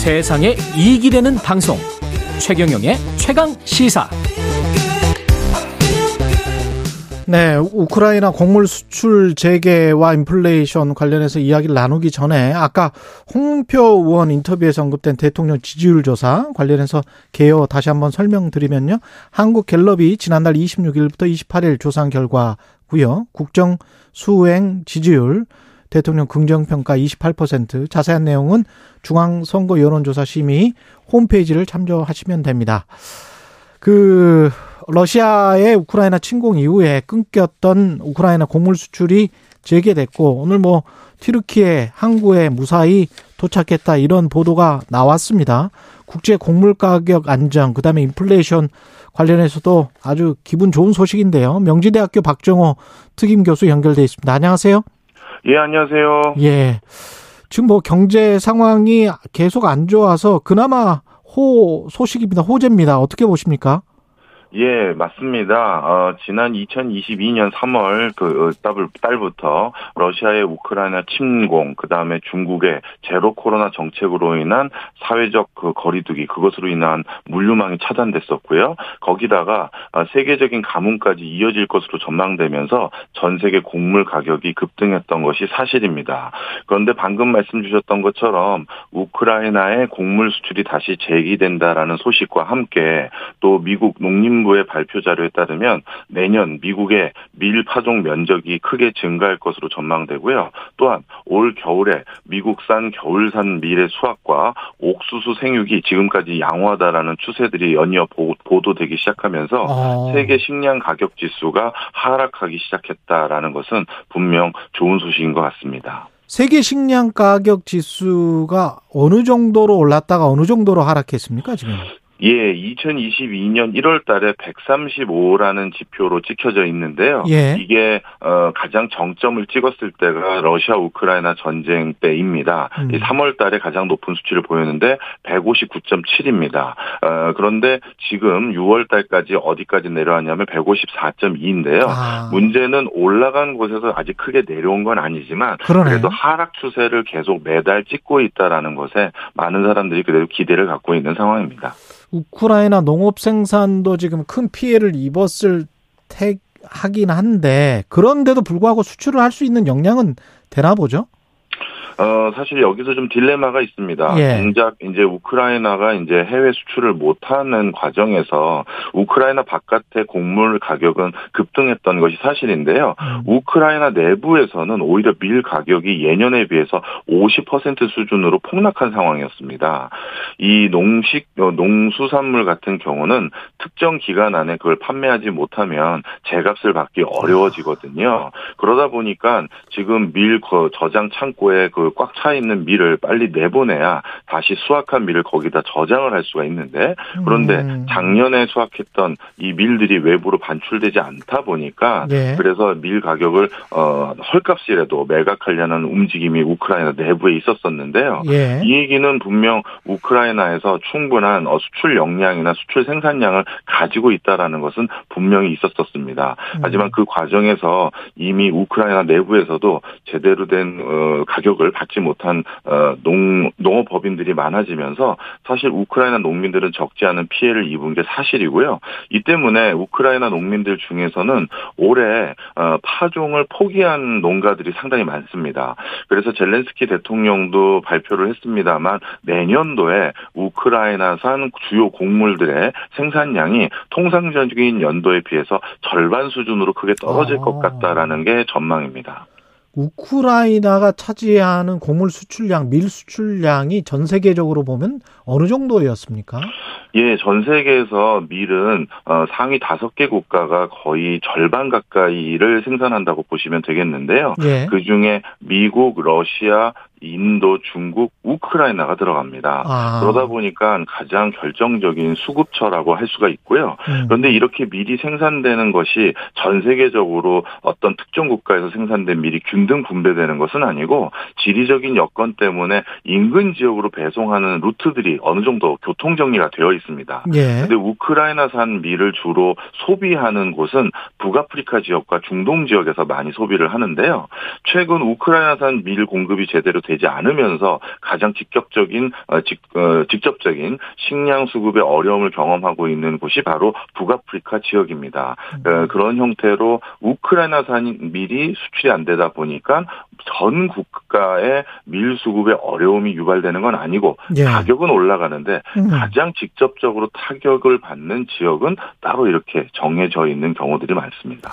세상에 이익이 되는 방송 최경영의 최강 시사 네, 우크라이나 곡물 수출 재개와 인플레이션 관련해서 이야기를 나누기 전에 아까 홍표 의원 인터뷰에서 언급된 대통령 지지율 조사 관련해서 개요 다시 한번 설명드리면요. 한국 갤럽이 지난달 26일부터 28일 조사한 결과고요. 국정 수행 지지율 대통령 긍정평가 28% 자세한 내용은 중앙선거 여론조사 심의 홈페이지를 참조하시면 됩니다. 그 러시아의 우크라이나 침공 이후에 끊겼던 우크라이나 곡물 수출이 재개됐고 오늘 뭐 튀르키예 항구에 무사히 도착했다 이런 보도가 나왔습니다. 국제 곡물 가격 안정 그다음에 인플레이션 관련해서도 아주 기분 좋은 소식인데요. 명지대학교 박정호 특임 교수 연결돼 있습니다. 안녕하세요. 예, 안녕하세요. 예. 지금 뭐 경제 상황이 계속 안 좋아서 그나마 호 소식입니다. 호재입니다. 어떻게 보십니까? 예, 맞습니다. 어, 지난 2022년 3월 그 어, 달부터 러시아의 우크라이나 침공, 그 다음에 중국의 제로 코로나 정책으로 인한 사회적 그 거리두기, 그것으로 인한 물류망이 차단됐었고요. 거기다가 어, 세계적인 가뭄까지 이어질 것으로 전망되면서 전 세계 곡물 가격이 급등했던 것이 사실입니다. 그런데 방금 말씀 주셨던 것처럼 우크라이나의 곡물 수출이 다시 재개된다라는 소식과 함께 또 미국 농림 농림부의 발표 자료에 따르면 내년 미국의 밀 파종 면적이 크게 증가할 것으로 전망되고요. 또한 올 겨울에 미국산 겨울산 밀의 수확과 옥수수 생육이 지금까지 양호하다라는 추세들이 연이어 보도되기 시작하면서 아. 세계 식량 가격 지수가 하락하기 시작했다라는 것은 분명 좋은 소식인 것 같습니다. 세계 식량 가격 지수가 어느 정도로 올랐다가 어느 정도로 하락했습니까, 지금? 예, 2022년 1월 달에 135라는 지표로 찍혀져 있는데요. 예. 이게 어 가장 정점을 찍었을 때가 러시아 우크라이나 전쟁 때입니다. 음. 3월 달에 가장 높은 수치를 보였는데 159.7입니다. 어 그런데 지금 6월 달까지 어디까지 내려왔냐면 154.2인데요. 아. 문제는 올라간 곳에서 아직 크게 내려온 건 아니지만 그러네. 그래도 하락 추세를 계속 매달 찍고 있다라는 것에 많은 사람들이 그래도 기대를 갖고 있는 상황입니다. 우크라이나 농업 생산도 지금 큰 피해를 입었을 택 하긴 한데 그런데도 불구하고 수출을 할 수 있는 역량은 되나 보죠? 어, 사실 여기서 좀 딜레마가 있습니다. 예. 정작 이제 우크라이나가 이제 해외 수출을 못하는 과정에서 우크라이나 바깥의 곡물 가격은 급등했던 것이 사실인데요. 음. 우크라이나 내부에서는 오히려 밀 가격이 예년에 비해서 50% 수준으로 폭락한 상황이었습니다. 이 농식, 어, 농수산물 같은 경우는 특정 기간 안에 그걸 판매하지 못하면 제값을 받기 어려워지거든요. 그러다 보니까 지금 밀 저장 창고에 그꽉 차 있는 밀을 빨리 내보내야 다시 수확한 밀을 거기다 저장을 할 수가 있는데 그런데 음. 작년에 수확했던 이 밀들이 외부로 반출되지 않다 보니까 네. 그래서 밀 가격을 어 헐값이라도 매각하려는 움직임이 우크라이나 내부에 있었었는데요. 예. 이 얘기는 분명 우크라이나에서 충분한 어, 수출 역량이나 수출 생산량을 가지고 있다라는 것은 분명히 있었었습니다. 음. 하지만 그 과정에서 이미 우크라이나 내부에서도 제대로 된 어, 가격을 받지 못한 어, 농 농업법인들이 많아지면서 사실 우크라이나 농민들은 적지 않은 피해를 입은 게 사실이고요. 이 때문에 우크라이나 농민들 중에서는 올해 어, 파종을 포기한 농가들이 상당히 많습니다. 그래서 젤렌스키 대통령도 발표를 했습니다만 내년도에 우크라이나산 주요 곡물들의 생산량이 통상적인 연도에 비해서 절반 수준으로 크게 떨어질 것 아. 같다라는 게 전망입니다. 우크라이나가 차지하는 곡물 수출량, 밀 수출량이 전 세계적으로 보면 어느 정도였습니까? 예, 전 세계에서 밀은 어, 상위 다섯 개 국가가 거의 절반 가까이를 생산한다고 보시면 되겠는데요. 예. 그 중에 미국, 러시아, 인도, 중국, 우크라이나가 들어갑니다. 아. 그러다 보니까 가장 결정적인 수급처라고 할 수가 있고요. 음. 그런데 이렇게 밀이 생산되는 것이 전 세계적으로 어떤 특정 국가에서 생산된 밀이 균등 분배되는 것은 아니고 지리적인 여건 때문에 인근 지역으로 배송하는 루트들이 어느 정도 교통 정리가 되어 있습니다. 예. 근데 우크라이나산 밀을 주로 소비하는 곳은 북아프리카 지역과 중동 지역에서 많이 소비를 하는데요. 최근 우크라이나산 밀 공급이 제대로 되지 않으면서 가장 직접적인 어, 직, 어, 직접적인 식량 수급의 어려움을 경험하고 있는 곳이 바로 북아프리카 지역입니다. 음. 그런 형태로 우크라이나산 밀이 수출이 안 되다 보니까 전 국가의 밀 수급에 어려움이 유발되는 건 아니고 예. 가격은 올라가는데 음. 가장 직접적으로 타격을 받는 지역은 따로 이렇게 정해져 있는 경우들이 많습니다.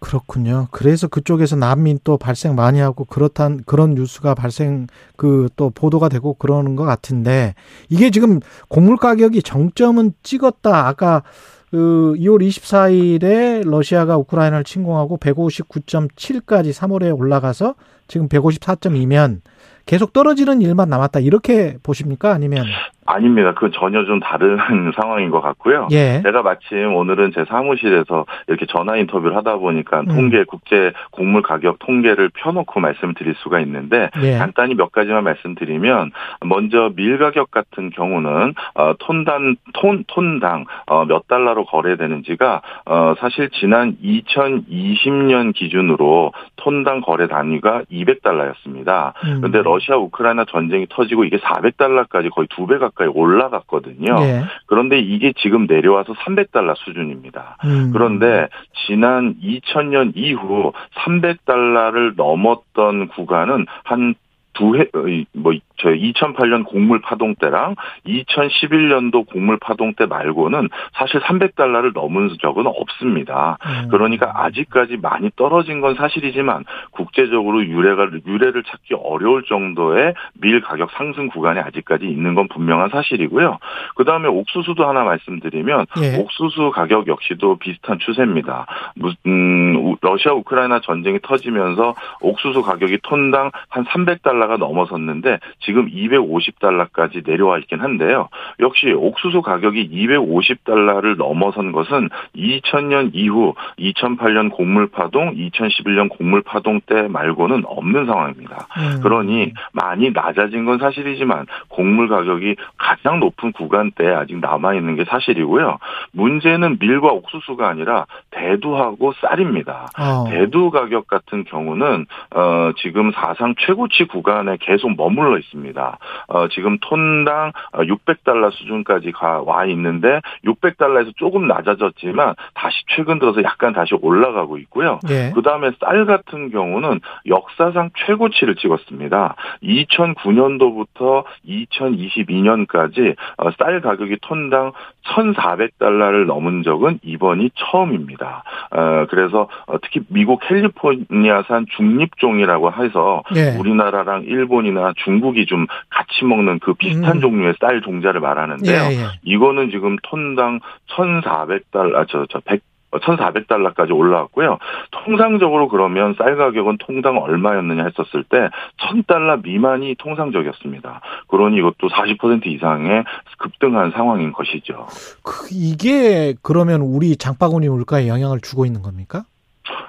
그렇군요. 그래서 그쪽에서 난민 또 발생 많이 하고 그렇단 그런 뉴스가 발생 그 또 보도가 되고 그러는 것 같은데 이게 지금 곡물 가격이 정점은 찍었다. 아까 그 2월 24일에 러시아가 우크라이나를 침공하고 159.7까지 3월에 올라가서 지금 154.2면 계속 떨어지는 일만 남았다 이렇게 보십니까 아니면 아닙니다. 그건 전혀 좀 다른 상황인 것 같고요. 예. 제가 마침 오늘은 제 사무실에서 이렇게 전화 인터뷰를 하다 보니까 음. 통계 국제 곡물 가격 통계를 펴놓고 말씀드릴 수가 있는데 예. 간단히 몇 가지만 말씀드리면 먼저 밀 가격 같은 경우는 어, 톤당 톤 톤당 어, 몇 달러로 거래되는지가 어, 사실 지난 2020년 기준으로 톤당 거래 단위가 200달러였습니다. 음. 그런데 러시아 우크라이나 전쟁이 터지고 이게 400달러까지 거의 두 배 가까이 올라갔거든요. 네. 그런데 이게 지금 내려와서 300달러 수준입니다. 음. 그런데 지난 2000년 이후 300달러를 넘었던 구간은 한 두 해, 어, 뭐, 저 2008년 곡물 파동 때랑 2011년도 곡물 파동 때 말고는 사실 300달러를 넘은 적은 없습니다. 음. 그러니까 아직까지 많이 떨어진 건 사실이지만 국제적으로 유례가 유례를 찾기 어려울 정도의 밀 가격 상승 구간에 아직까지 있는 건 분명한 사실이고요. 그다음에 옥수수도 하나 말씀드리면 예. 옥수수 가격 역시도 비슷한 추세입니다. 음, 러시아 우크라이나 전쟁이 터지면서 옥수수 가격이 톤당 한 300달러 가 넘어섰는데 지금 250달러까지 내려와 있긴 한데요. 역시 옥수수 가격이 250달러를 넘어선 것은 2000년 이후 2008년 곡물 파동, 2011년 곡물 파동 때 말고는 없는 상황입니다. 음. 그러니 많이 낮아진 건 사실이지만 곡물 가격이 가장 높은 구간대에 아직 남아 있는 게 사실이고요. 문제는 밀과 옥수수가 아니라 대두하고 쌀입니다. 어. 대두 가격 같은 경우는 어 지금 사상 최고치 구간 에 계속 머물러 있습니다. 어, 지금 톤당 600달러 수준까지 가 와 있는데 600달러에서 조금 낮아졌지만 다시 최근 들어서 약간 다시 올라가고 있고요. 예. 그 다음에 쌀 같은 경우는 역사상 최고치를 찍었습니다. 2009년도부터 2022년까지 어, 쌀 가격이 톤당 1,400달러를 넘은 적은 이번이 처음입니다. 어, 그래서 어, 특히 미국 캘리포니아산 중립종이라고 해서 예. 우리나라랑 일본이나 중국이 좀 같이 먹는 그 비슷한 음. 종류의 쌀 종자를 말하는데요. 예, 예. 이거는 지금 톤당 1,400달러, 아, 저, 저, 100, 1,400달러까지 올라왔고요. 통상적으로 그러면 쌀 가격은 통당 얼마였느냐 했었을 때 1,000달러 미만이 통상적이었습니다. 그러니 이것도 40% 이상의 급등한 상황인 것이죠. 그 이게 그러면 우리 장바구니 물가에 영향을 주고 있는 겁니까?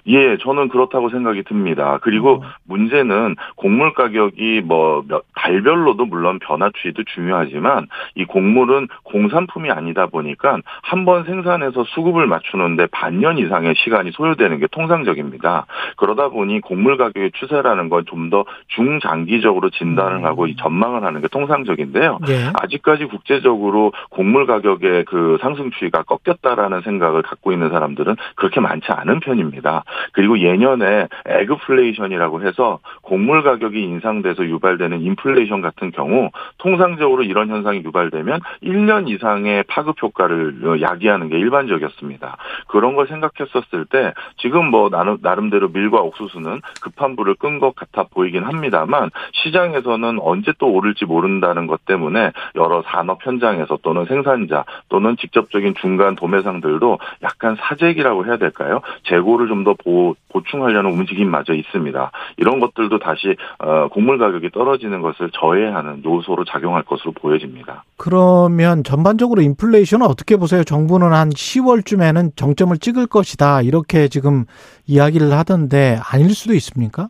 예, 저는 그렇다고 생각이 듭니다. 그리고 어. 문제는 곡물 가격이 뭐 달별로도 물론 변화 추이도 중요하지만 이 곡물은 공산품이 아니다 보니까 한 번 생산해서 수급을 맞추는데 반년 이상의 시간이 소요되는 게 통상적입니다. 그러다 보니 곡물 가격의 추세라는 건 좀 더 중장기적으로 진단을 음. 하고 전망을 하는 게 통상적인데요. 예. 아직까지 국제적으로 곡물 가격의 그 상승 추이가 꺾였다라는 생각을 갖고 있는 사람들은 그렇게 많지 않은 편입니다. 그리고 예년에 애그플레이션이라고 해서 곡물 가격이 인상돼서 유발되는 인플레이션 같은 경우 통상적으로 이런 현상이 유발되면 1년 이상의 파급 효과를 야기하는 게 일반적이었습니다. 그런 걸 생각했었을 때 지금 뭐 나름대로 밀과 옥수수는 급한 불을 끈 것 같아 보이긴 합니다만 시장에서는 언제 또 오를지 모른다는 것 때문에 여러 산업 현장에서 또는 생산자 또는 직접적인 중간 도매상들도 약간 사재기라고 해야 될까요? 재고를 좀더 보, 보충하려는 움직임마저 있습니다. 이런 것들도 다시 어, 곡물 가격이 떨어지는 것을 저해하는 요소로 작용할 것으로 보여집니다. 그러면 전반적으로 인플레이션은 어떻게 보세요? 정부는 한 10월쯤에는 정점을 찍을 것이다 이렇게 지금 이야기를 하던데 아닐 수도 있습니까?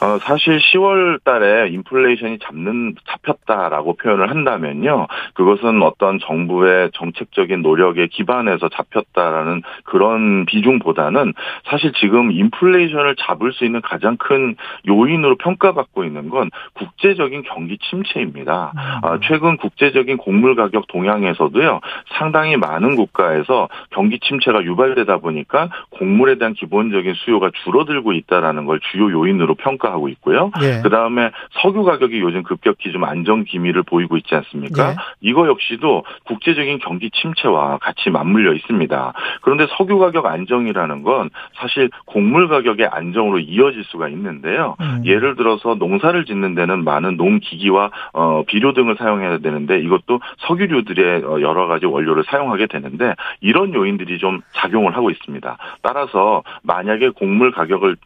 어, 사실 10월 달에 인플레이션이 잡는, 잡혔다라고 표현을 한다면요. 그것은 어떤 정부의 정책적인 노력에 기반해서 잡혔다라는 그런 비중보다는 사실 지금 인플레이션을 잡을 수 있는 가장 큰 요인으로 평가받고 있는 건 국제적인 경기 침체입니다. 어, 최근 국제적인 곡물 가격 동향에서도요. 상당히 많은 국가에서 경기 침체가 유발되다 보니까 곡물에 대한 기본적인 수요가 줄어들고 있다라는 걸 주요 요인으로 평가하고 있고요. 예. 그 다음에 석유 가격이 요즘 급격히 좀 안정 기미를 보이고 있지 않습니까? 예. 이거 역시도 국제적인 경기 침체와 같이 맞물려 있습니다. 그런데 석유 가격 안정이라는 건 사실 곡물 가격의 안정으로 이어질 수가 있는데요. 음. 예를 들어서 농사를 짓는 데는 많은 농기기와 어, 비료 등을 사용해야 되는데 이것도 석유류들의 어, 여러 가지 원료를 사용하게 되는데 이런 요인들이 좀 작용을 하고 있습니다. 따라서 만약에 곡물 가격을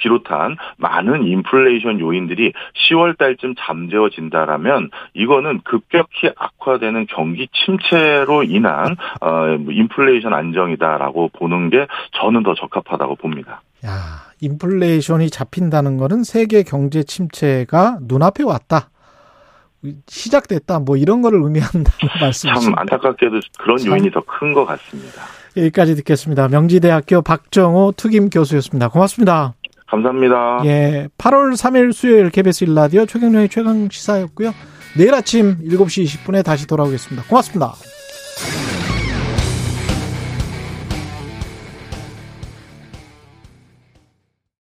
비롯한 많은 인플레이션 요인들이 10월 달쯤 잠재워진다라면 이거는 급격히 악화되는 경기 침체로 인한 어 인플레이션 안정이다라고 보는 게 저는 더 적합하다고 봅니다. 야, 인플레이션이 잡힌다는 거는 세계 경제 침체가 눈앞에 왔다. 시작됐다. 뭐 이런 거를 의미한다는 말씀이죠. 참 안타깝게도 그런 요인이 더 큰 것 같습니다. 여기까지 듣겠습니다. 명지대학교 박정호 특임 교수였습니다. 고맙습니다. 감사합니다. 예. 8월 3일 수요일 KBS 일라디오 최경련의 최강 시사였고요. 내일 아침 7시 20분에 다시 돌아오겠습니다. 고맙습니다.